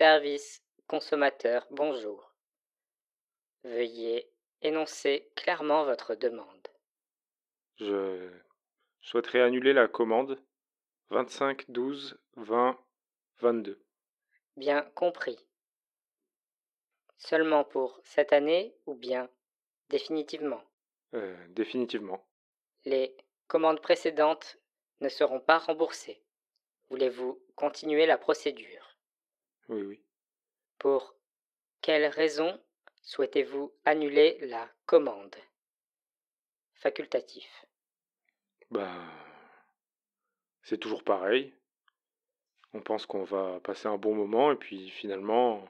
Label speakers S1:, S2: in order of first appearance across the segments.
S1: Service consommateur, bonjour. Veuillez énoncer clairement votre demande.
S2: Je souhaiterais annuler la commande 25 12 20 22.
S1: Bien compris. Seulement pour cette année ou bien définitivement?
S2: Euh, définitivement.
S1: Les commandes précédentes ne seront pas remboursées. Voulez-vous continuer la procédure?
S2: Oui, oui.
S1: Pour quelle raison souhaitez-vous annuler la commande? Facultatif.
S2: Bah. C'est toujours pareil. On pense qu'on va passer un bon moment et puis finalement,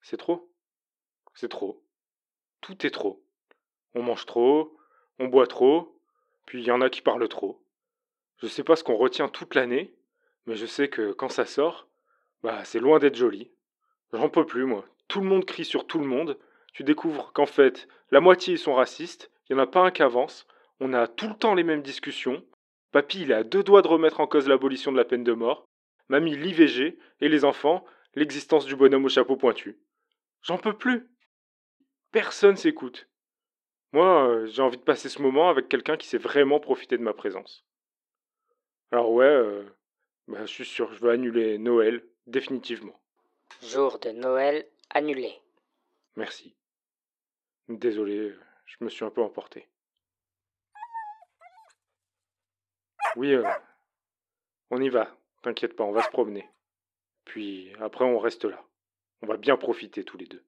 S2: c'est trop. C'est trop. Tout est trop. On mange trop, on boit trop, puis il y en a qui parlent trop. Je sais pas ce qu'on retient toute l'année, mais je sais que quand ça sort, bah c'est loin d'être joli. J'en peux plus, moi. Tout le monde crie sur tout le monde. Tu découvres qu'en fait, la moitié sont racistes, il n'y en a pas un qui avance, on a tout le temps les mêmes discussions. Papy, il à deux doigts de remettre en cause l'abolition de la peine de mort. Mamie, l'IVG, et les enfants, l'existence du bonhomme au chapeau pointu. J'en peux plus. Personne s'écoute. Moi, euh, j'ai envie de passer ce moment avec quelqu'un qui sait vraiment profiter de ma présence. Alors ouais, euh, bah, je suis sûr, je veux annuler Noël, définitivement.
S1: Jour de Noël annulé.
S2: Merci. Désolé, je me suis un peu emporté. Oui, euh, on y va, t'inquiète pas, on va se promener. Puis après, on reste là. On va bien profiter tous les deux.